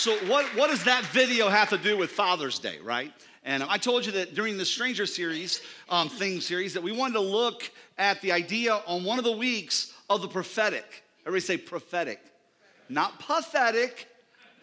So, what, what does that video have to do with Father's Day, right? And I told you that during the Stranger Series, um, thing series, that we wanted to look at the idea on one of the weeks of the prophetic. Everybody say prophetic. Not pathetic,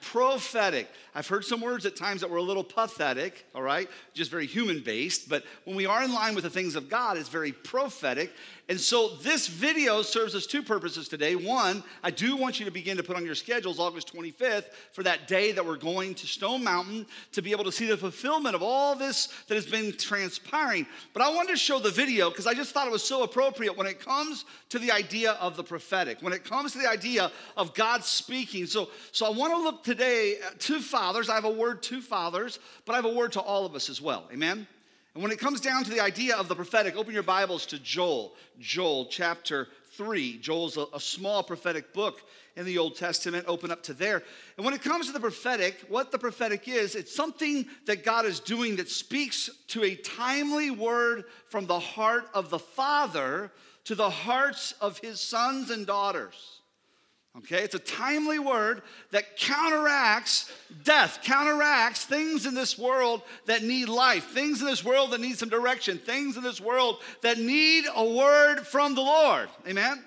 prophetic. I've heard some words at times that were a little pathetic, all right, just very human based, but when we are in line with the things of God, it's very prophetic. And so this video serves us two purposes today. One, I do want you to begin to put on your schedules August 25th for that day that we're going to Stone Mountain to be able to see the fulfillment of all this that has been transpiring. But I wanted to show the video because I just thought it was so appropriate when it comes to the idea of the prophetic, when it comes to the idea of God speaking. So, so I want to look today uh, to fathers. I have a word to fathers, but I have a word to all of us as well. Amen? And when it comes down to the idea of the prophetic, open your Bibles to Joel, Joel chapter 3. Joel's a, a, small prophetic book in the Old Testament. Open up to there. And when it comes to the prophetic, what the prophetic is, it's something that God is doing that speaks to a timely word from the heart of the Father to the hearts of his sons and daughters. Okay, it's a timely word that counteracts death, counteracts things in this world that need life, things in this world that need some direction, things in this world that need a word from the Lord. Amen?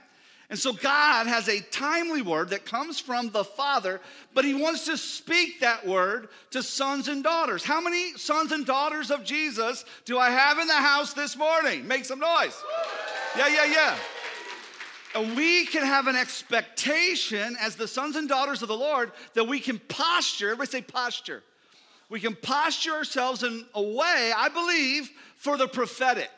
And so God has a timely word that comes from the Father, but He wants to speak that word to sons and daughters. How many sons and daughters of Jesus do I have in the house this morning? Make some noise. Yeah, yeah, yeah. And we can have an expectation as the sons and daughters of the Lord that we can posture, everybody say posture. We can posture ourselves in a way, I believe, for the prophetic.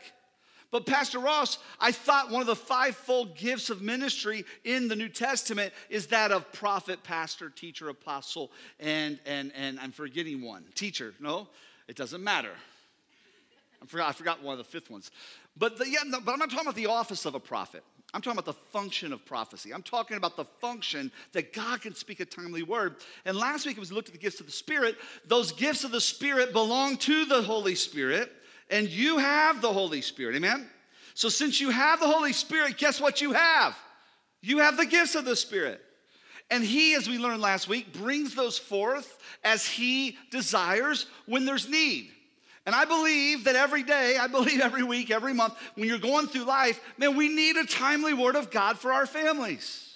But Pastor Ross, I thought one of the fivefold gifts of ministry in the New Testament is that of prophet, pastor, teacher, apostle, and and and I'm forgetting one. Teacher, no, it doesn't matter. I forgot, I forgot one of the fifth ones. But the, yeah, no, but I'm not talking about the office of a prophet. I'm talking about the function of prophecy. I'm talking about the function that God can speak a timely word. And last week, as we looked at the gifts of the Spirit, those gifts of the Spirit belong to the Holy Spirit, and you have the Holy Spirit. Amen? So, since you have the Holy Spirit, guess what you have? You have the gifts of the Spirit. And He, as we learned last week, brings those forth as He desires when there's need. And I believe that every day, I believe every week, every month, when you're going through life, man, we need a timely word of God for our families.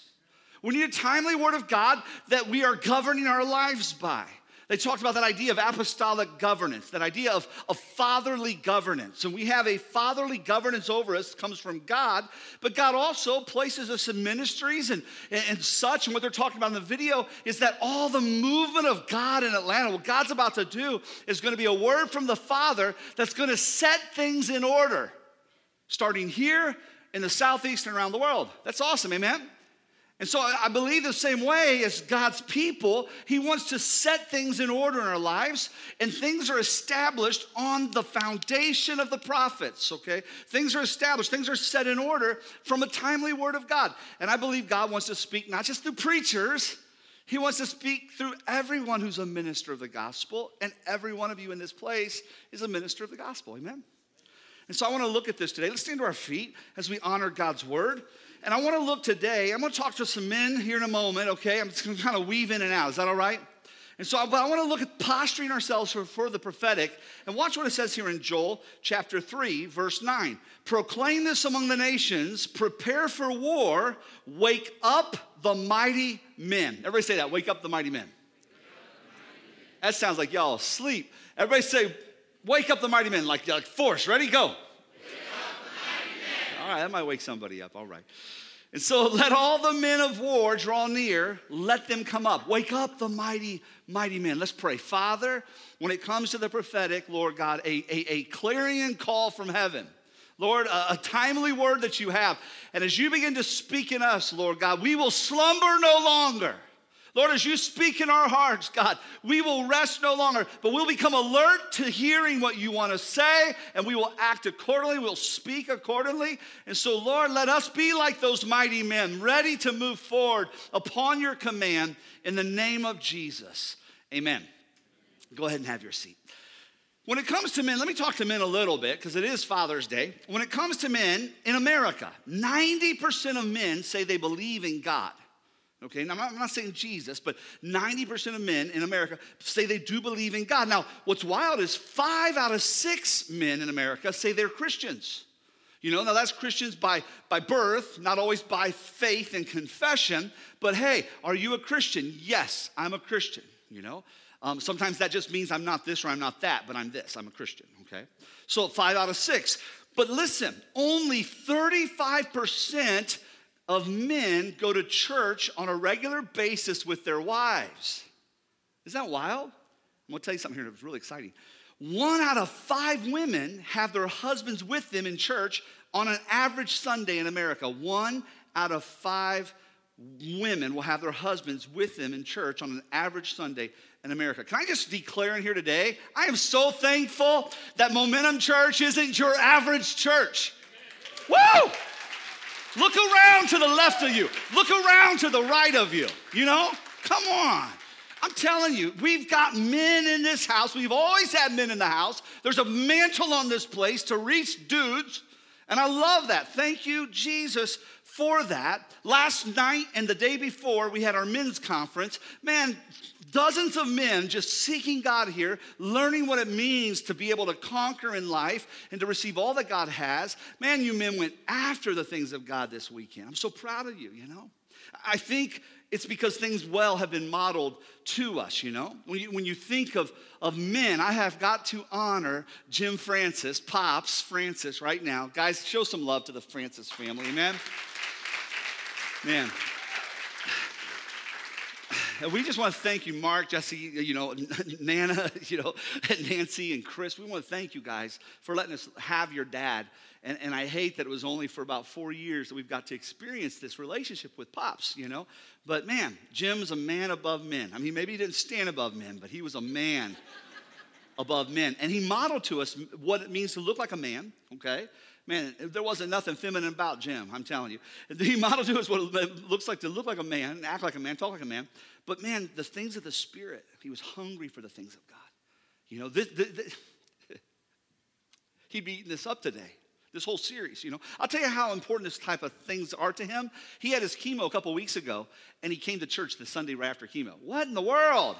We need a timely word of God that we are governing our lives by. They talked about that idea of apostolic governance, that idea of, of fatherly governance. And we have a fatherly governance over us, comes from God, but God also places us in ministries and, and, and such. And what they're talking about in the video is that all the movement of God in Atlanta, what God's about to do, is going to be a word from the Father that's going to set things in order, starting here in the Southeast and around the world. That's awesome, amen? And so I believe the same way as God's people, He wants to set things in order in our lives, and things are established on the foundation of the prophets, okay? Things are established, things are set in order from a timely word of God. And I believe God wants to speak not just through preachers, He wants to speak through everyone who's a minister of the gospel, and every one of you in this place is a minister of the gospel, amen? And so I want to look at this today. Let's stand to our feet as we honor God's word. And I want to look today, I'm going to talk to some men here in a moment, okay? I'm just going to kind of weave in and out. Is that all right? And so, but I want to look at posturing ourselves for, for the prophetic. And watch what it says here in Joel chapter 3, verse 9. Proclaim this among the nations, prepare for war, wake up the mighty men. Everybody say that, wake up the mighty men. That sounds like y'all asleep. Everybody say, wake up the mighty men, like, like force, ready, go. All right, that might wake somebody up. All right. And so let all the men of war draw near, let them come up. Wake up the mighty, mighty men. Let's pray. Father, when it comes to the prophetic, Lord God, a, a, a clarion call from heaven. Lord, a, a timely word that you have. And as you begin to speak in us, Lord God, we will slumber no longer. Lord, as you speak in our hearts, God, we will rest no longer, but we'll become alert to hearing what you want to say, and we will act accordingly. We'll speak accordingly. And so, Lord, let us be like those mighty men, ready to move forward upon your command in the name of Jesus. Amen. Go ahead and have your seat. When it comes to men, let me talk to men a little bit because it is Father's Day. When it comes to men in America, 90% of men say they believe in God. Okay, now I'm not, I'm not saying Jesus, but 90% of men in America say they do believe in God. Now, what's wild is five out of six men in America say they're Christians. You know, now that's Christians by, by birth, not always by faith and confession, but hey, are you a Christian? Yes, I'm a Christian, you know. Um, sometimes that just means I'm not this or I'm not that, but I'm this, I'm a Christian, okay? So five out of six. But listen, only 35% of men go to church on a regular basis with their wives. Is that wild? I'm gonna tell you something here that's really exciting. One out of five women have their husbands with them in church on an average Sunday in America. One out of five women will have their husbands with them in church on an average Sunday in America. Can I just declare in here today? I am so thankful that Momentum Church isn't your average church. Woo! Look around to the left of you. Look around to the right of you. You know? Come on. I'm telling you, we've got men in this house. We've always had men in the house. There's a mantle on this place to reach dudes. And I love that. Thank you, Jesus, for that. Last night and the day before, we had our men's conference. Man, dozens of men just seeking God here, learning what it means to be able to conquer in life and to receive all that God has. Man, you men went after the things of God this weekend. I'm so proud of you, you know. I think it's because things well have been modeled to us, you know? When you, when you think of, of men, I have got to honor Jim Francis, Pops Francis, right now. Guys, show some love to the Francis family, amen? Man, we just want to thank you, Mark, Jesse, you know, Nana, you know, Nancy and Chris. We want to thank you guys for letting us have your dad. And, and I hate that it was only for about four years that we've got to experience this relationship with Pops, you know. But man, Jim's a man above men. I mean, maybe he didn't stand above men, but he was a man above men. And he modeled to us what it means to look like a man, okay? Man, there wasn't nothing feminine about Jim, I'm telling you. He modeled to us what it looks like to look like a man, act like a man, talk like a man. But man, the things of the Spirit, he was hungry for the things of God. You know, this, this, this he'd be eating this up today this whole series, you know. I'll tell you how important this type of things are to him. He had his chemo a couple weeks ago, and he came to church the Sunday right after chemo. What in the world?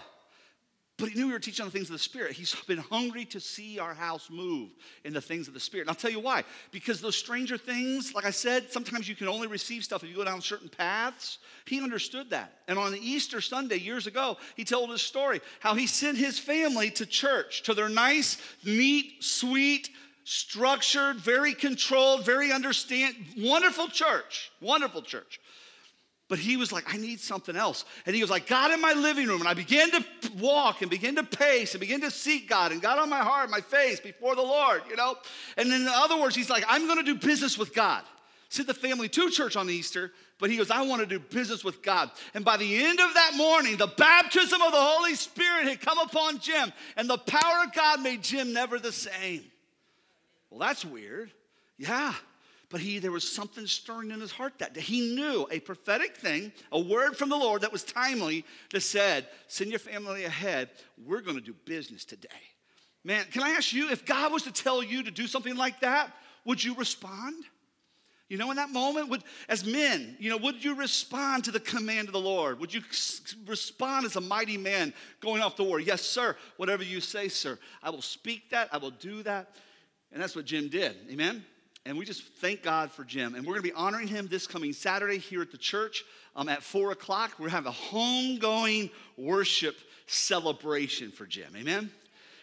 But he knew we were teaching on the things of the Spirit. He's been hungry to see our house move in the things of the Spirit. And I'll tell you why. Because those stranger things, like I said, sometimes you can only receive stuff if you go down certain paths. He understood that. And on Easter Sunday, years ago, he told his story how he sent his family to church, to their nice, neat, sweet, structured, very controlled, very understand, wonderful church, wonderful church. But he was like, I need something else. And he was like, God in my living room. And I began to walk and begin to pace and begin to seek God and got on my heart, my face before the Lord, you know? And in other words, he's like, I'm gonna do business with God. Sent the family to church on Easter, but he goes, I wanna do business with God. And by the end of that morning, the baptism of the Holy Spirit had come upon Jim, and the power of God made Jim never the same. Well, that's weird. Yeah. But he, there was something stirring in his heart that day. He knew a prophetic thing, a word from the Lord that was timely that said, Send your family ahead. We're going to do business today. Man, can I ask you, if God was to tell you to do something like that, would you respond? You know, in that moment, would, as men, you know, would you respond to the command of the Lord? Would you respond as a mighty man going off the war? Yes, sir. Whatever you say, sir. I will speak that. I will do that. And that's what Jim did. Amen? And we just thank God for Jim. And we're going to be honoring him this coming Saturday here at the church um, at 4 o'clock. We're having a homegoing worship celebration for Jim. Amen?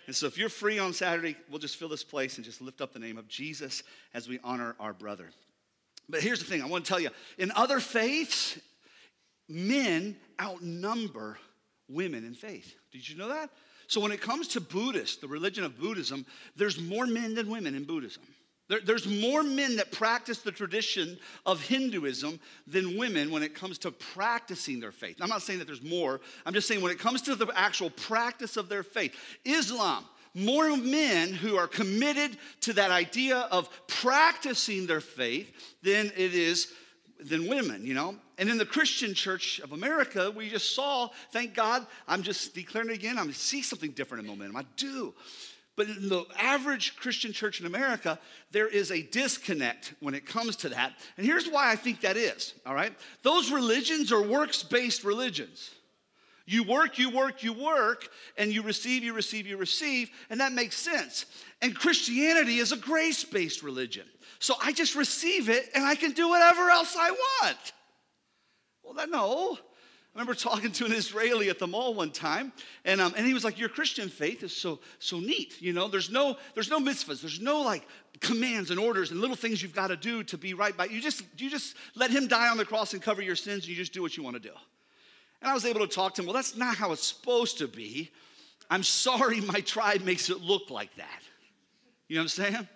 And so if you're free on Saturday, we'll just fill this place and just lift up the name of Jesus as we honor our brother. But here's the thing I want to tell you in other faiths, men outnumber women in faith. Did you know that? So when it comes to Buddhist, the religion of Buddhism, there's more men than women in Buddhism. There, there's more men that practice the tradition of Hinduism than women when it comes to practicing their faith. I'm not saying that there's more, I'm just saying when it comes to the actual practice of their faith. Islam, more men who are committed to that idea of practicing their faith than it is than women, you know? And in the Christian church of America, we just saw, thank God, I'm just declaring it again, I'm see something different in momentum. I do. But in the average Christian church in America, there is a disconnect when it comes to that. And here's why I think that is, all right? Those religions are works based religions. You work, you work, you work, and you receive, you receive, you receive, and that makes sense. And Christianity is a grace based religion. So I just receive it and I can do whatever else I want. Well, no. I remember talking to an Israeli at the mall one time, and, um, and he was like, Your Christian faith is so, so neat. You know, there's no, there's no mitzvahs, there's no like commands and orders and little things you've got to do to be right by you. Just, you just let him die on the cross and cover your sins, and you just do what you want to do. And I was able to talk to him, well, that's not how it's supposed to be. I'm sorry my tribe makes it look like that. You know what I'm saying?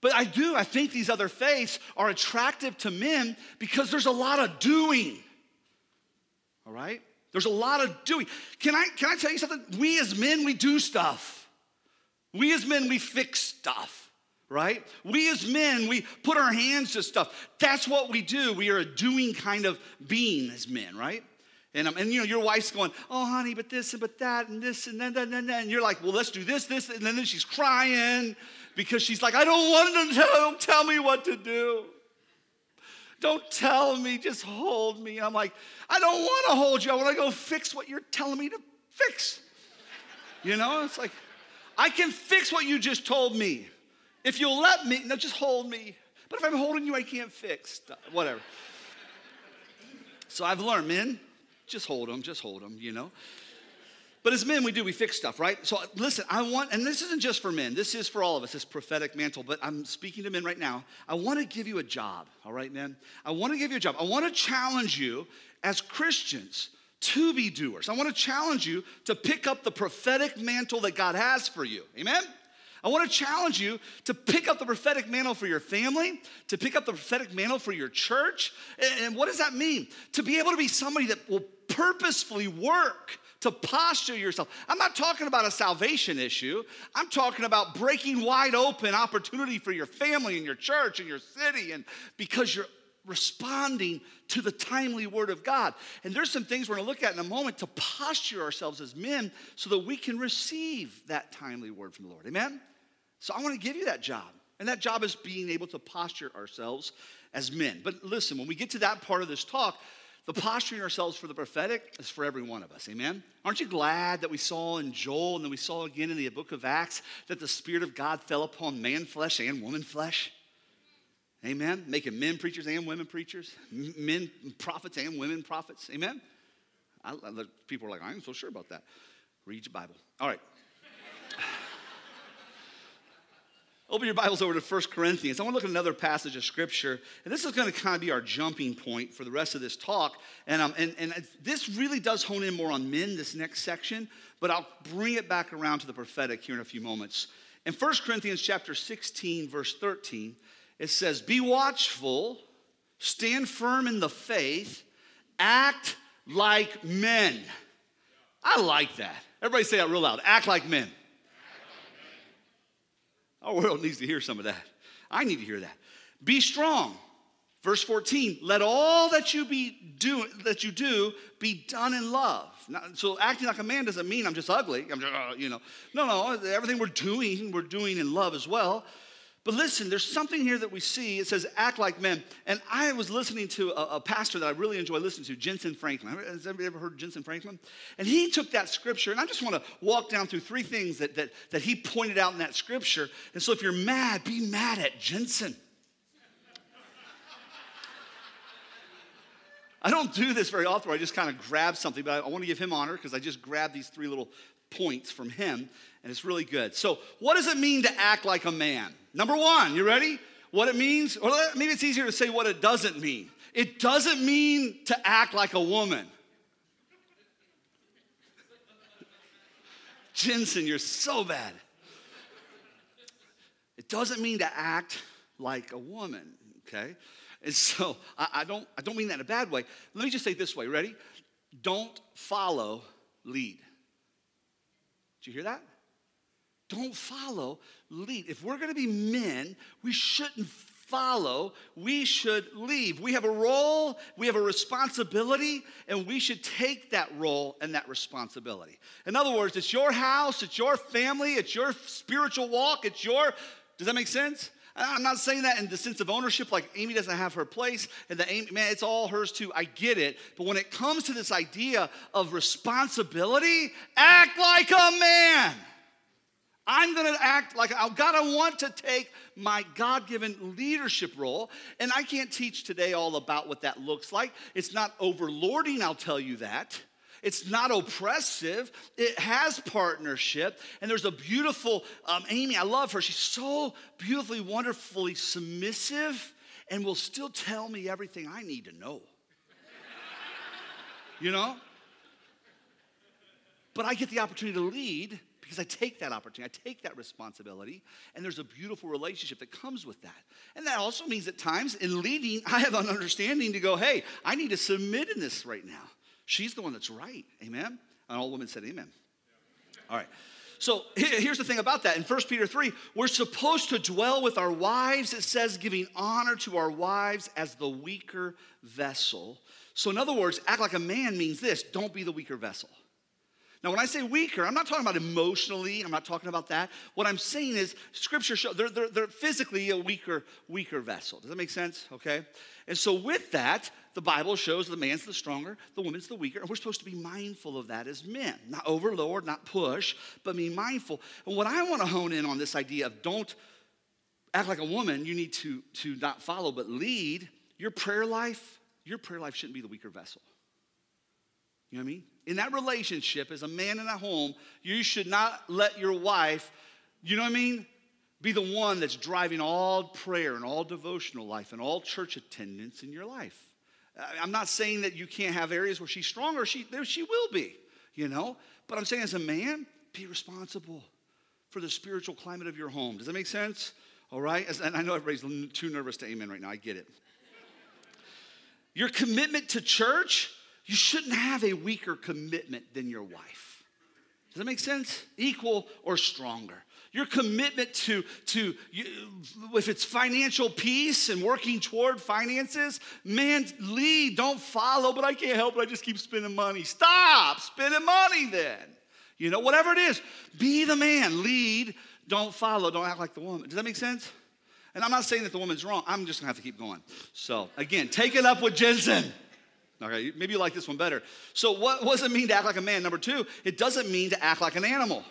But I do, I think these other faiths are attractive to men because there's a lot of doing. All right? There's a lot of doing. Can I, can I tell you something? We as men, we do stuff. We as men, we fix stuff, right? We as men, we put our hands to stuff. That's what we do. We are a doing kind of being as men, right? And, um, and you know, your wife's going, oh, honey, but this and but that and this and then, then, then, then. And you're like, well, let's do this, this. And then then she's crying because she's like, I don't want to tell, tell me what to do. Don't tell me, just hold me. I'm like, I don't want to hold you. I want to go fix what you're telling me to fix. You know, it's like, I can fix what you just told me. If you'll let me, no, just hold me. But if I'm holding you, I can't fix. Whatever. So I've learned, men, just hold them, just hold them, you know. But as men, we do, we fix stuff, right? So listen, I want, and this isn't just for men, this is for all of us, this prophetic mantle, but I'm speaking to men right now. I want to give you a job, all right, men? I want to give you a job. I want to challenge you as Christians to be doers. I want to challenge you to pick up the prophetic mantle that God has for you. Amen? I want to challenge you to pick up the prophetic mantle for your family, to pick up the prophetic mantle for your church. And what does that mean? To be able to be somebody that will purposefully work to posture yourself. I'm not talking about a salvation issue. I'm talking about breaking wide open opportunity for your family and your church and your city and because you're responding to the timely word of God. And there's some things we're going to look at in a moment to posture ourselves as men so that we can receive that timely word from the Lord. Amen. So I want to give you that job. And that job is being able to posture ourselves as men. But listen, when we get to that part of this talk, the posturing ourselves for the prophetic is for every one of us. Amen? Aren't you glad that we saw in Joel and then we saw again in the book of Acts that the Spirit of God fell upon man flesh and woman flesh? Amen? Making men preachers and women preachers, men prophets and women prophets. Amen? I, people are like, I'm so sure about that. Read your Bible. All right. Open your Bibles over to 1 Corinthians. I want to look at another passage of Scripture. And this is going to kind of be our jumping point for the rest of this talk. And, um, and, and this really does hone in more on men, this next section, but I'll bring it back around to the prophetic here in a few moments. In 1 Corinthians chapter 16, verse 13, it says, Be watchful, stand firm in the faith, act like men. I like that. Everybody say that real loud. Act like men. Our world needs to hear some of that. I need to hear that. Be strong. Verse 14, let all that you be do that you do be done in love. so acting like a man doesn't mean I'm just ugly. I'm just, uh, you know. No, no, everything we're doing, we're doing in love as well. But listen, there's something here that we see. It says, act like men. And I was listening to a, a pastor that I really enjoy listening to, Jentezen Franklin. Has anybody ever heard Jentezen Franklin? And he took that scripture, and I just want to walk down through three things that, that, that he pointed out in that scripture. And so if you're mad, be mad at Jentezen. I don't do this very often. I just kind of grab something, but I, I want to give him honor because I just grabbed these three little points from him, and it's really good. So, what does it mean to act like a man? Number one, you ready? What it means, or maybe it's easier to say what it doesn't mean. It doesn't mean to act like a woman. Jentezen, you're so bad. It doesn't mean to act like a woman, okay? And so I, I, don't, I don't mean that in a bad way. Let me just say it this way, ready? Don't follow, lead. Did you hear that? Don't follow, lead. If we're gonna be men, we shouldn't follow, we should leave. We have a role, we have a responsibility, and we should take that role and that responsibility. In other words, it's your house, it's your family, it's your spiritual walk, it's your, does that make sense? I'm not saying that in the sense of ownership, like Amy doesn't have her place, and the Amy, man, it's all hers too. I get it. But when it comes to this idea of responsibility, act like a man. I'm gonna act like I've gotta want to take my God given leadership role. And I can't teach today all about what that looks like. It's not overlording, I'll tell you that. It's not oppressive. It has partnership. And there's a beautiful um, Amy, I love her. She's so beautifully, wonderfully submissive and will still tell me everything I need to know. you know? But I get the opportunity to lead because I take that opportunity, I take that responsibility, and there's a beautiful relationship that comes with that. And that also means at times in leading, I have an understanding to go, hey, I need to submit in this right now. She's the one that's right. Amen? And all women said, Amen. All right. So here's the thing about that. In 1 Peter 3, we're supposed to dwell with our wives, it says, giving honor to our wives as the weaker vessel. So, in other words, act like a man means this don't be the weaker vessel. Now, when I say weaker, I'm not talking about emotionally. I'm not talking about that. What I'm saying is, Scripture shows they're, they're, they're physically a weaker, weaker vessel. Does that make sense? Okay. And so, with that, the Bible shows the man's the stronger, the woman's the weaker, and we're supposed to be mindful of that as men. Not overlord, not push, but be mindful. And what I want to hone in on this idea of don't act like a woman, you need to, to not follow, but lead. Your prayer life, your prayer life shouldn't be the weaker vessel. You know what I mean? In that relationship, as a man in a home, you should not let your wife, you know what I mean? Be the one that's driving all prayer and all devotional life and all church attendance in your life. I'm not saying that you can't have areas where she's stronger. She, there she will be, you know. But I'm saying as a man, be responsible for the spiritual climate of your home. Does that make sense? All right? And I know everybody's too nervous to amen right now. I get it. Your commitment to church you shouldn't have a weaker commitment than your wife. Does that make sense? Equal or stronger. Your commitment to, to you, if it's financial peace and working toward finances, man, lead, don't follow, but I can't help it. I just keep spending money. Stop spending money then. You know, whatever it is, be the man, lead, don't follow, don't act like the woman. Does that make sense? And I'm not saying that the woman's wrong. I'm just gonna have to keep going. So, again, take it up with Jentezen. Okay, maybe you like this one better. So, what, what does it mean to act like a man? Number two, it doesn't mean to act like an animal.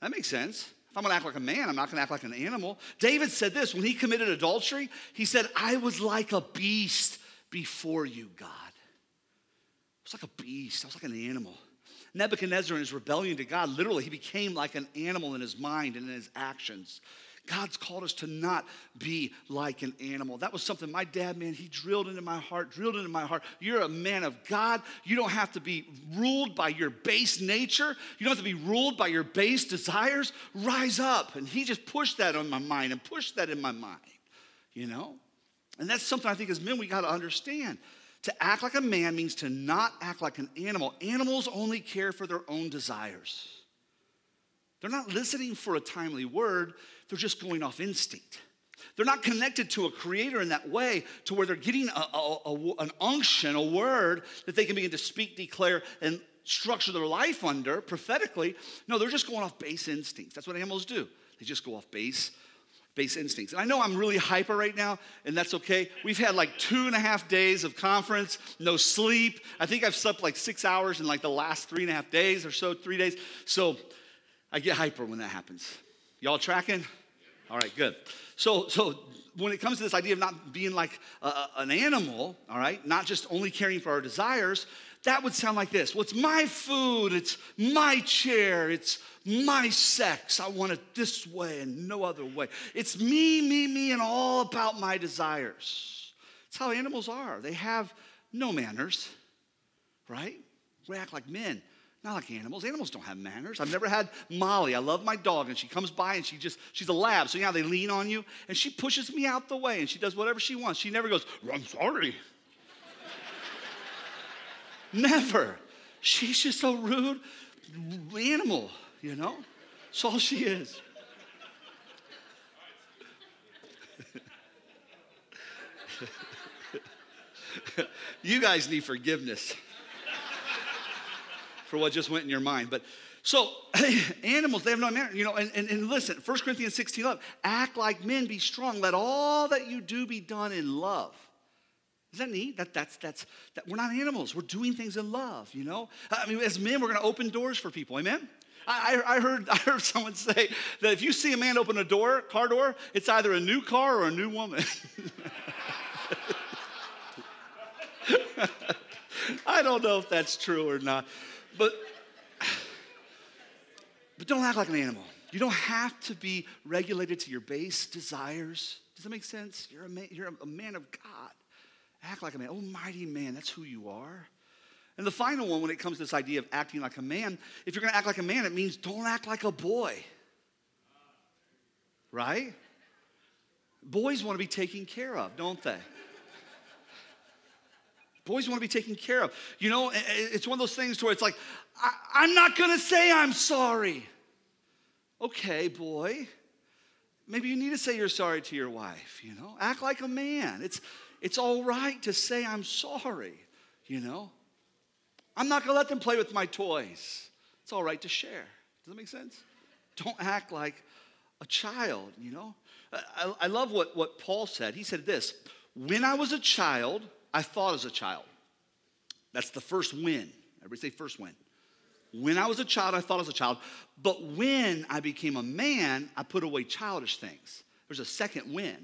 That makes sense. If I'm gonna act like a man, I'm not gonna act like an animal. David said this when he committed adultery, he said, I was like a beast before you, God. I was like a beast, I was like an animal. Nebuchadnezzar, in his rebellion to God, literally, he became like an animal in his mind and in his actions. God's called us to not be like an animal. That was something my dad, man, he drilled into my heart, drilled into my heart. You're a man of God. You don't have to be ruled by your base nature, you don't have to be ruled by your base desires. Rise up. And he just pushed that on my mind and pushed that in my mind, you know? And that's something I think as men we got to understand. To act like a man means to not act like an animal. Animals only care for their own desires. They're not listening for a timely word, they're just going off instinct. They're not connected to a creator in that way to where they're getting a, a, a, an unction, a word that they can begin to speak, declare, and structure their life under prophetically. No, they're just going off base instincts. That's what animals do. They just go off base base instincts. And I know I'm really hyper right now, and that's okay. We've had like two and a half days of conference, no sleep. I think I've slept like six hours in like the last three and a half days or so, three days. So I get hyper when that happens. Y'all tracking? All right, good. So, so when it comes to this idea of not being like a, an animal, all right, not just only caring for our desires, that would sound like this. Well, my food, it's my chair, it's my sex. I want it this way and no other way. It's me, me, me, and all about my desires. It's how animals are. They have no manners, right? We act like men. Not like animals. Animals don't have manners. I've never had Molly. I love my dog, and she comes by and she just, she's a lab. So, know, they lean on you, and she pushes me out the way, and she does whatever she wants. She never goes, I'm sorry. never. She's just a rude animal, you know? That's all she is. you guys need forgiveness for what just went in your mind. But so animals, they have no manner, you know, and, and, and listen, 1 Corinthians 16, 11, act like men, be strong. Let all that you do be done in love. Is that neat? That, that's, that's, that we're not animals. We're doing things in love, you know? I mean, as men, we're going to open doors for people. Amen? I, I, heard, I heard someone say that if you see a man open a door, car door, it's either a new car or a new woman. I don't know if that's true or not. But, but don't act like an animal. You don't have to be regulated to your base desires. Does that make sense? You're a man, you're a man of God. Act like a man. Oh, mighty man, that's who you are. And the final one, when it comes to this idea of acting like a man, if you're going to act like a man, it means don't act like a boy. Right? Boys want to be taken care of, don't they? Boys want to be taken care of. You know, it's one of those things where it's like, I, am not going to say I'm sorry. Okay, boy. Maybe you need to say you're sorry to your wife, you know? Act like a man. It's, it's all right to say I'm sorry, you know? I'm not going to let them play with my toys. It's all right to share. Does that make sense? Don't act like a child, you know? I, I love what, what Paul said. He said this When I was a child, I thought as a child. That's the first win. Everybody say first win. When I was a child, I thought as a child. But when I became a man, I put away childish things. There's a second win,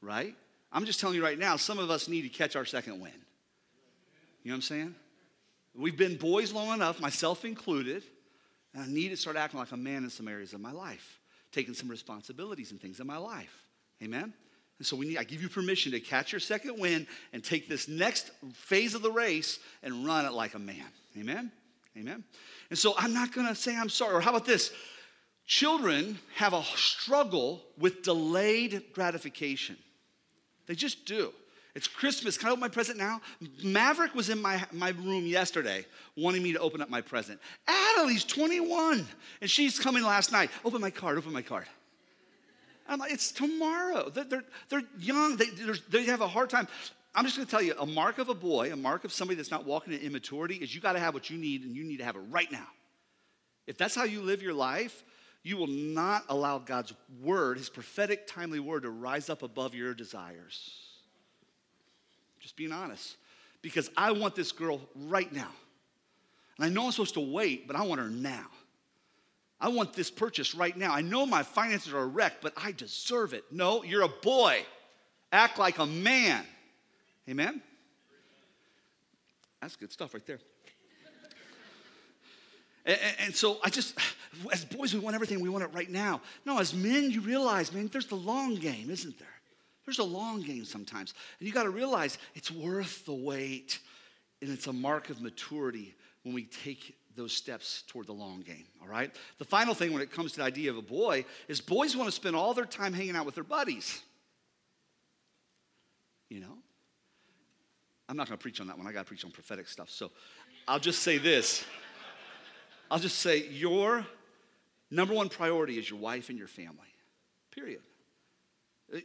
right? I'm just telling you right now, some of us need to catch our second win. You know what I'm saying? We've been boys long enough, myself included, and I need to start acting like a man in some areas of my life, taking some responsibilities and things in my life. Amen? And so we need, I give you permission to catch your second win and take this next phase of the race and run it like a man. Amen? Amen? And so I'm not gonna say I'm sorry. Or how about this? Children have a struggle with delayed gratification. They just do. It's Christmas. Can I open my present now? Maverick was in my, my room yesterday wanting me to open up my present. Adelie's 21 and she's coming last night. Open my card, open my card. I'm like, it's tomorrow. They're, they're, young, they, they have a hard time. I'm just gonna tell you a mark of a boy, a mark of somebody that's not walking in immaturity is you gotta have what you need and you need to have it right now. If that's how you live your life, you will not allow God's word, his prophetic, timely word, to rise up above your desires. Just being honest. Because I want this girl right now. And I know I'm supposed to wait, but I want her now. I want this purchase right now. I know my finances are a wreck, but I deserve it. No, you're a boy. Act like a man. Amen? That's good stuff right there. And, and, so I just, as boys, we want everything, we want it right now. No, as men, you realize, man, there's the long game, isn't there? There's a long game sometimes. And you got to realize it's worth the wait. And it's a mark of maturity when we take those steps toward the long game, all right? The final thing when it comes to the idea of a boy is boys want to spend all their time hanging out with their buddies. You know? I'm not going to preach on that one. I got to preach on prophetic stuff. So I'll just say this. I'll just say your number one priority is your wife and your family. Period.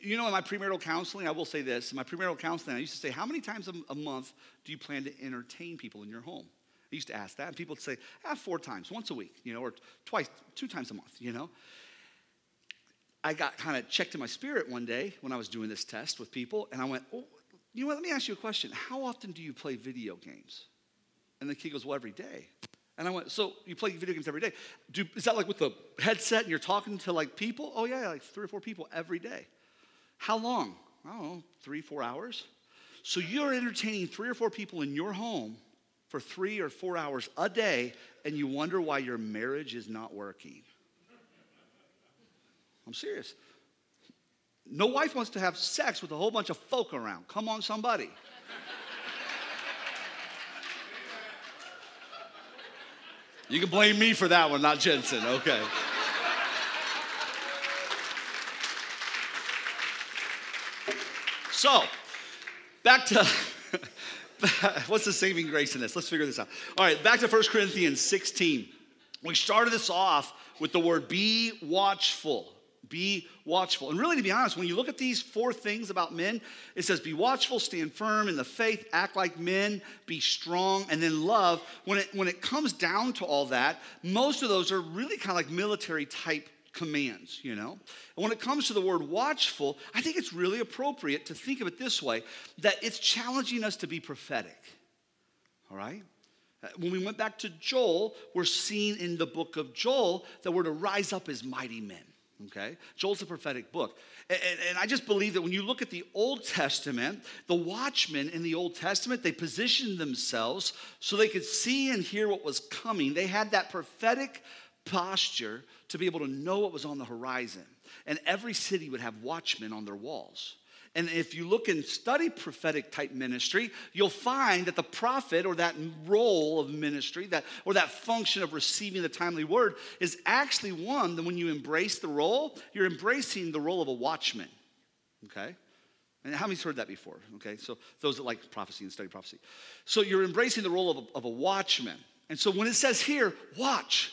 You know, in my premarital counseling, I will say this. In my premarital counseling, I used to say, How many times a, month do you plan to entertain people in your home? I used to ask that, and people would say, ah, four times, once a week, you know, or twice, two times a month, you know. I got kind of checked in my spirit one day when I was doing this test with people, and I went, oh, you know what, let me ask you a question. How often do you play video games? And the kid goes, well, every day. And I went, so you play video games every day. Do, is that like with the headset and you're talking to like people? Oh, yeah, like three or four people every day. How long? I don't know, three, four hours. So you're entertaining three or four people in your home for three or four hours a day, and you wonder why your marriage is not working. I'm serious. No wife wants to have sex with a whole bunch of folk around. Come on, somebody. You can blame me for that one, not Jentezen. Okay. So, back to what's the saving grace in this? Let's figure this out. All right, back to 1 Corinthians 16. We started this off with the word be watchful. Be watchful. And really, to be honest, when you look at these four things about men, it says be watchful, stand firm in the faith, act like men, be strong, and then love. When it, when it comes down to all that, most of those are really kind of like military type commands, you know? And when it comes to the word watchful, I think it's really appropriate to think of it this way that it's challenging us to be prophetic, all right? Uh, when we went back to Joel, we're seeing in the book of Joel that we're to rise up as mighty men. Okay? Joel's a prophetic book. And, and, I just believe that when you look at the Old Testament, the watchmen in the Old Testament, they positioned themselves so they could see and hear what was coming. They had that prophetic posture to be able to know what was on the horizon. And every city would have watchmen on their walls. And if you look and study prophetic type ministry, you'll find that the prophet or that role of ministry, that or that function of receiving the timely word, is actually one that when you embrace the role, you're embracing the role of a watchman. Okay? And how many's heard that before? Okay, so those that like prophecy and study prophecy. So you're embracing the role of a, of a watchman. And so when it says here, watch,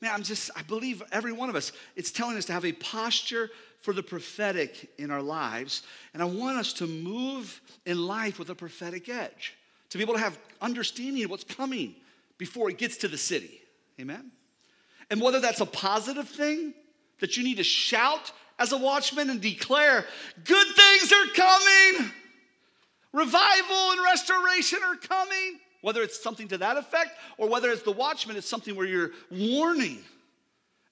man, I'm just, I believe every one of us, it's telling us to have a posture for the prophetic in our lives. And I want us to move in life with a prophetic edge, to be able to have understanding of what's coming before it gets to the city. Amen? And whether that's a positive thing that you need to shout as a watchman and declare, good things are coming, revival and restoration are coming. Whether it's something to that effect or whether it's the watchman, it's something where you're warning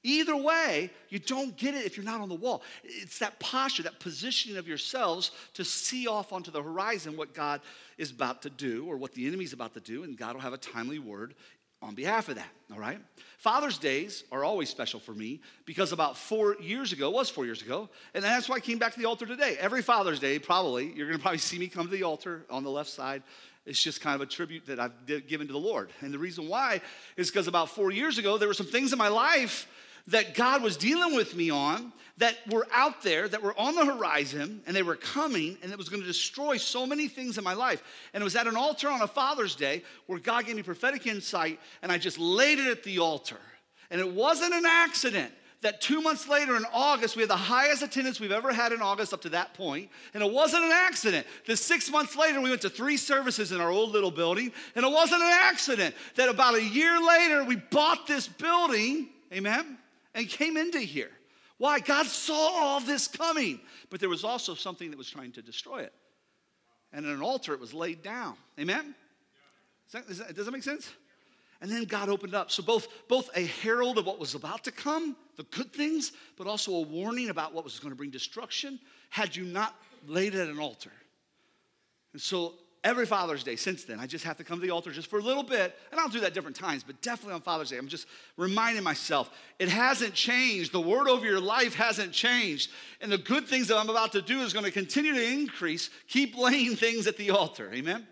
Either way, you don't get it if you're not on the wall. It's that posture, that positioning of yourselves to see off onto the horizon what God is about to do or what the enemy's about to do, and God will have a timely word on behalf of that, all right? Father's Days are always special for me because about four years ago, was four years ago, and that's why I came back to the altar today. Every Father's Day, probably, you're gonna probably see me come to the altar on the left side. It's just kind of a tribute that I've given to the Lord. And the reason why is because about four years ago, there were some things in my life that God was dealing with me on that were out there, that were on the horizon, and they were coming, and it was going to destroy so many things in my life. And it was at an altar on a Father's Day where God gave me prophetic insight, and I just laid it at the altar. And it wasn't an accident that two months later in August, we had the highest attendance we've ever had in August up to that point. And it wasn't an accident that six months later, we went to three services in our old little building. And it wasn't an accident that about a year later, we bought this building. Amen and came into here. Why? God saw all this coming, but there was also something that was trying to destroy it. And in an altar, it was laid down. Amen? That, that, does that make sense? And then God opened up. So both, both a herald of what was about to come, the good things, but also a warning about what was going to bring destruction had you not laid it at an altar. And so every Father's Day since then. I just have to come to the altar just for a little bit, and I'll do that different times, but definitely on Father's Day. I'm just reminding myself it hasn't changed. The word over your life hasn't changed. And the good things that I'm about to do is going to continue to increase. Keep laying things at the altar. Amen?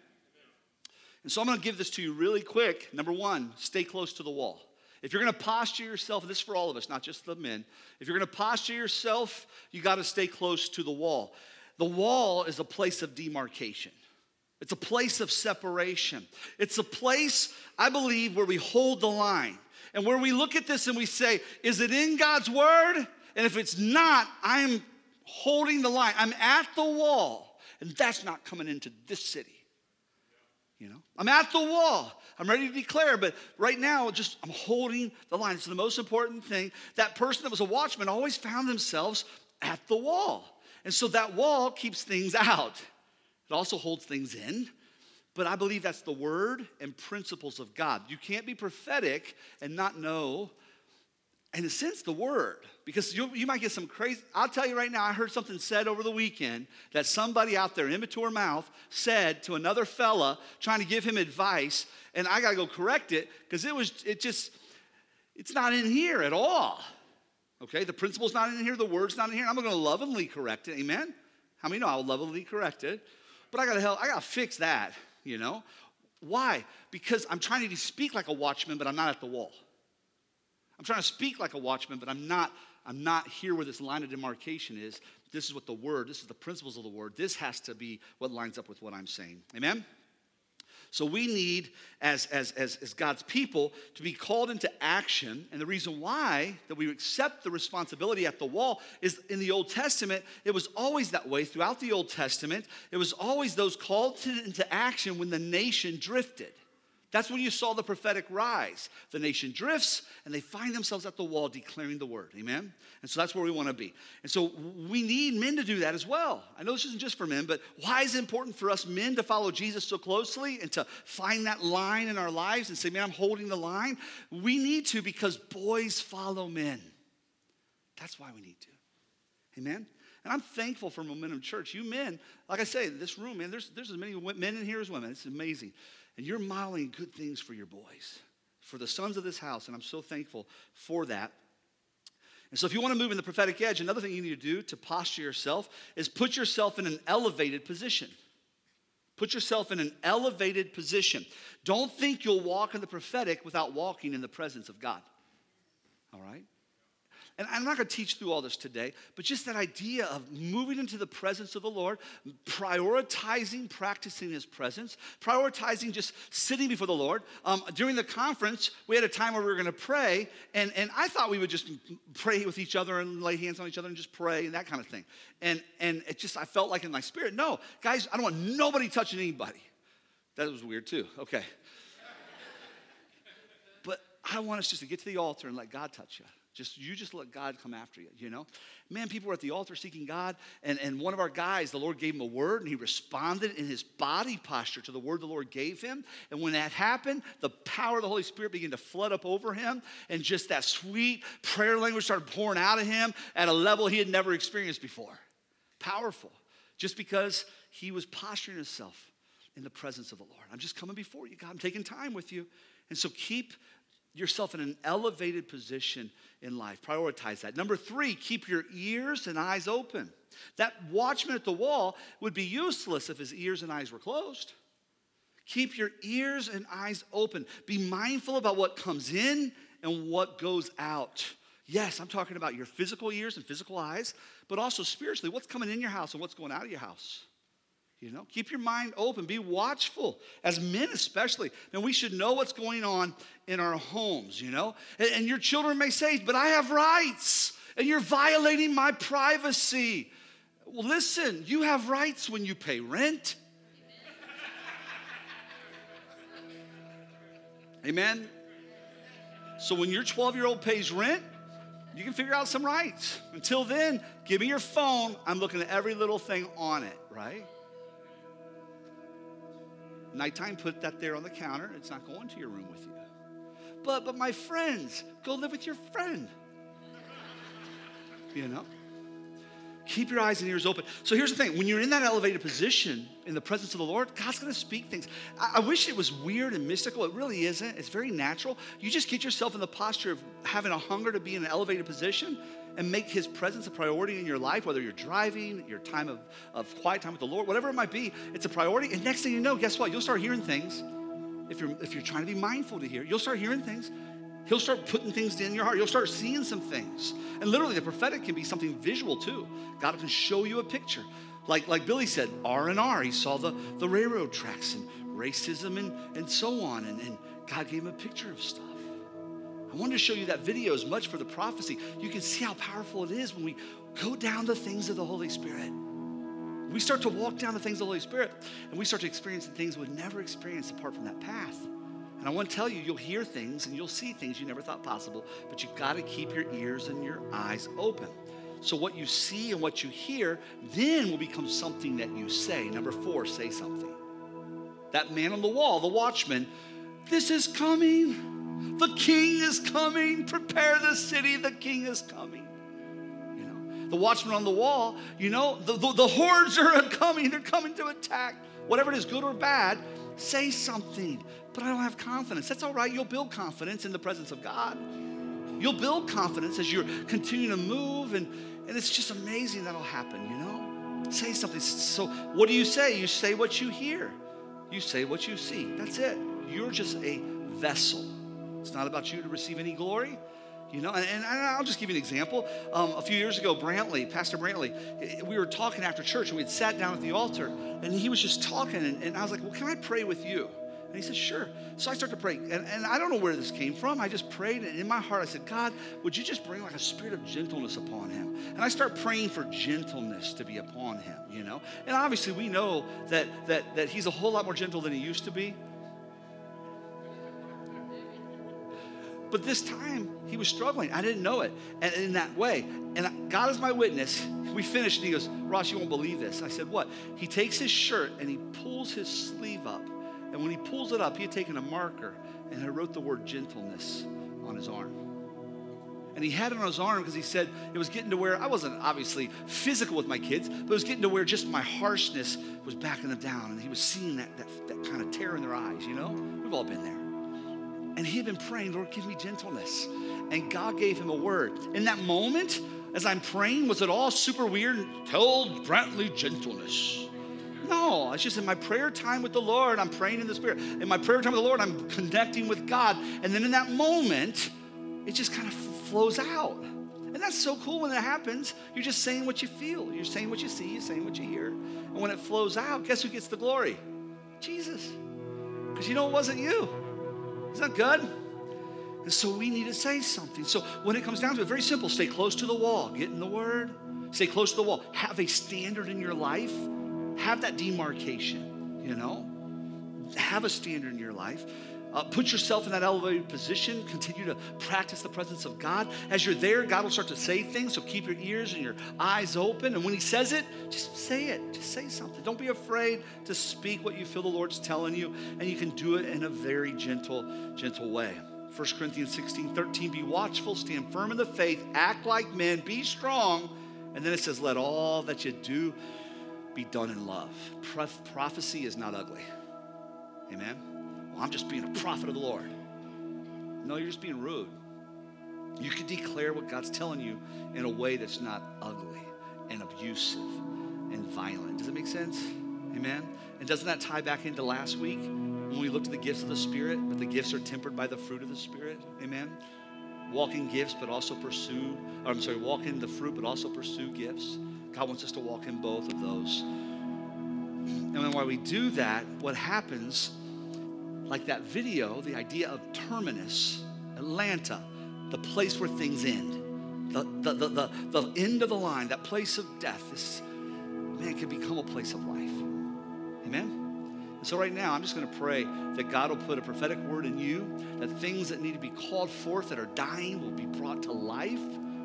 And so I'm going to give this to you really quick. Number one, stay close to the wall. If you're going to posture yourself, this is for all of us, not just the men. If you're going to posture yourself, you got to stay close to the wall. The wall is a place of demarcation. It's a place of separation. It's a place, I believe, where we hold the line and where we look at this and we say, is it in God's word? And if it's not, I'm holding the line. I'm at the wall, and that's not coming into this city. You know, I'm at the wall. I'm ready to declare, but right now, just I'm holding the line. It's the most important thing. That person that was a watchman always found themselves at the wall. And so that wall keeps things out. It also holds things in. But I believe that's the word and principles of God. You can't be prophetic and not know, in a sense, the word. Because you, you might get some crazy. I'll tell you right now, I heard something said over the weekend that somebody out there, immature mouth, said to another fella trying to give him advice. And I got to go correct it because it was, it just, it's not in here at all. Okay, the principle's not in here, the word's not in here. I'm to lovingly correct it. Amen? How many know I'll lovingly correct it? but I gotta help, I gotta fix that, you know? Why? Because I'm trying to speak like a watchman, but I'm not at the wall. I'm trying to speak like a watchman, but I'm not, I'm not here where this line of demarcation is. This is what the word, this is the principles of the word. This has to be what lines up with what I'm saying. Amen? So we need, as, as, as, as, God's people, to be called into action. And the reason why that we accept the responsibility at the wall is in the Old Testament, it was always that way throughout the Old Testament. It was always those called to, into action when the nation drifted. That's when you saw the prophetic rise. The nation drifts and they find themselves at the wall declaring the word. Amen? And so that's where we want to be. And so we need men to do that as well. I know this isn't just for men, but why is it important for us men to follow Jesus so closely and to find that line in our lives and say, man, I'm holding the line? We need to because boys follow men. That's why we need to. Amen? And I'm thankful for Momentum Church. You men, like I say, this room, man, there's, there's as many men in here as women. It's amazing. And you're modeling good things for your boys, for the sons of this house. And I'm so thankful for that. And so, if you want to move in the prophetic edge, another thing you need to do to posture yourself is put yourself in an elevated position. Put yourself in an elevated position. Don't think you'll walk in the prophetic without walking in the presence of God. All right? And I'm not going to teach through all this today, but just that idea of moving into the presence of the Lord, prioritizing practicing His presence, prioritizing just sitting before the Lord. Um, during the conference, we had a time where we were going to pray, and, and I thought we would just pray with each other and lay hands on each other and just pray and that kind of thing. And, and it just, I felt like in my spirit, no, guys, I don't want nobody touching anybody. That was weird too. Okay. But I want us just to get to the altar and let God touch you. Just you just let God come after you, you know? Man, people were at the altar seeking God, and, and one of our guys, the Lord gave him a word, and he responded in his body posture to the word the Lord gave him. And when that happened, the power of the Holy Spirit began to flood up over him, and just that sweet prayer language started pouring out of him at a level he had never experienced before. Powerful. Just because he was posturing himself in the presence of the Lord. I'm just coming before you, God. I'm taking time with you. And so keep yourself in an elevated position in life. Prioritize that. Number three, keep your ears and eyes open. That watchman at the wall would be useless if his ears and eyes were closed. Keep your ears and eyes open. Be mindful about what comes in and what goes out. Yes, I'm talking about your physical ears and physical eyes, but also spiritually, what's coming in your house and what's going out of your house. You know, keep your mind open, be watchful. As men, especially, and we should know what's going on in our homes, you know. And, and your children may say, But I have rights, and you're violating my privacy. Well, listen, you have rights when you pay rent. Amen. So when your 12 year old pays rent, you can figure out some rights. Until then, give me your phone. I'm looking at every little thing on it, right? Nighttime, put that there on the counter. It's not going to your room with you. But, but my friends, go live with your friend. You know? Keep your eyes and ears open. So here's the thing when you're in that elevated position in the presence of the Lord, God's gonna speak things. I, I, wish it was weird and mystical. It really isn't. It's very natural. You just get yourself in the posture of having a hunger to be in an elevated position and make his presence a priority in your life, whether you're driving, your time of, of quiet time with the Lord, whatever it might be, it's a priority. And next thing you know, guess what? You'll start hearing things. If you're, if you're trying to be mindful to hear, you'll start hearing things. He'll start putting things in your heart. You'll start seeing some things. And literally, the prophetic can be something visual too. God can show you a picture. Like, like Billy said, R and R. He saw the, the railroad tracks and racism and, and so on. And, and God gave him a picture of stuff. I wanted to show you that video as much for the prophecy. You can see how powerful it is when we go down the things of the Holy Spirit. We start to walk down the things of the Holy Spirit and we start to experience the things we'd never experienced apart from that path. And I want to tell you, you'll hear things and you'll see things you never thought possible, but you've got to keep your ears and your eyes open. So, what you see and what you hear then will become something that you say. Number four, say something. That man on the wall, the watchman, this is coming. The king is coming. Prepare the city. The king is coming. You know, the watchman on the wall, you know, the, the, the hordes are coming. They're coming to attack. Whatever it is, good or bad, say something. But I don't have confidence. That's all right. You'll build confidence in the presence of God. You'll build confidence as you're continuing to move, and, and it's just amazing that'll happen, you know? Say something. So, what do you say? You say what you hear, you say what you see. That's it. You're just a vessel. It's not about you to receive any glory. You know, and, and I'll just give you an example. Um, a few years ago, Brantley, Pastor Brantley, we were talking after church and we had sat down at the altar and he was just talking and, and I was like, well, can I pray with you? And he said, Sure. So I start to pray. And, and I don't know where this came from. I just prayed. And in my heart, I said, God, would you just bring like a spirit of gentleness upon him? And I start praying for gentleness to be upon him, you know? And obviously, we know that, that, that he's a whole lot more gentle than he used to be. But this time, he was struggling. I didn't know it. And in that way. And God is my witness. We finished, and he goes, Ross, you won't believe this. I said, What? He takes his shirt and he pulls his sleeve up. And when he pulls it up, he had taken a marker and had wrote the word gentleness on his arm. And he had it on his arm because he said it was getting to where I wasn't obviously physical with my kids, but it was getting to where just my harshness was backing them down. And he was seeing that, that, that kind of tear in their eyes, you know? We've all been there. And he had been praying, Lord, give me gentleness. And God gave him a word. In that moment, as I'm praying, was it all super weird? Tell Brantley gentleness. No, it's just in my prayer time with the Lord, I'm praying in the Spirit. In my prayer time with the Lord, I'm connecting with God. And then in that moment, it just kind of flows out. And that's so cool when that happens. You're just saying what you feel, you're saying what you see, you're saying what you hear. And when it flows out, guess who gets the glory? Jesus. Because you know it wasn't you. Isn't that good? And so we need to say something. So when it comes down to it, very simple stay close to the wall, get in the word, stay close to the wall, have a standard in your life, have that demarcation, you know, have a standard in your life. Uh, put yourself in that elevated position. Continue to practice the presence of God. As you're there, God will start to say things. So keep your ears and your eyes open. And when He says it, just say it. Just say something. Don't be afraid to speak what you feel the Lord's telling you. And you can do it in a very gentle, gentle way. 1 Corinthians 16 13, be watchful, stand firm in the faith, act like men, be strong. And then it says, let all that you do be done in love. prophecy is not ugly. Amen. Well, I'm just being a prophet of the Lord. No, you're just being rude. You can declare what God's telling you in a way that's not ugly and abusive and violent. Does it make sense? Amen. And doesn't that tie back into last week when we looked at the gifts of the Spirit? But the gifts are tempered by the fruit of the Spirit. Amen. Walk in gifts, but also pursue, I'm sorry, walk in the fruit, but also pursue gifts. God wants us to walk in both of those. And then while we do that, what happens like that video, the idea of terminus, Atlanta, the place where things end, the, the, the, the, the end of the line, that place of death, this man can become a place of life. Amen? And so, right now, I'm just going to pray that God will put a prophetic word in you, that things that need to be called forth that are dying will be brought to life.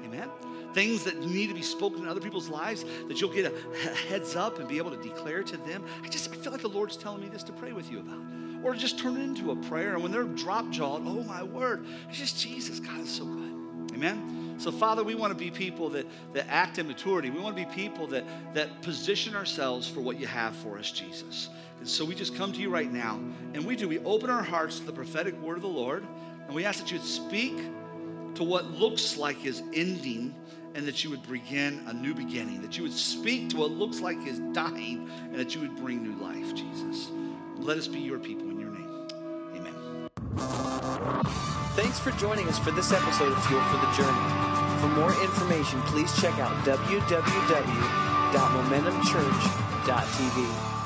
Amen? Things that need to be spoken in other people's lives, that you'll get a heads up and be able to declare to them. I just I feel like the Lord's telling me this to pray with you about or just turn it into a prayer. And when they're drop jawed, oh my word, it's just Jesus. God is so good. Amen. So, Father, we want to be people that, that act in maturity. We want to be people that, that position ourselves for what you have for us, Jesus. And so we just come to you right now, and we do. We open our hearts to the prophetic word of the Lord, and we ask that you'd speak to what looks like is ending and that you would begin a new beginning, that you would speak to what looks like is dying, and that you would bring new life, Jesus. Let us be your people in your name. Amen. Thanks for joining us for this episode of Fuel for the Journey. For more information, please check out www.momentumchurch.tv.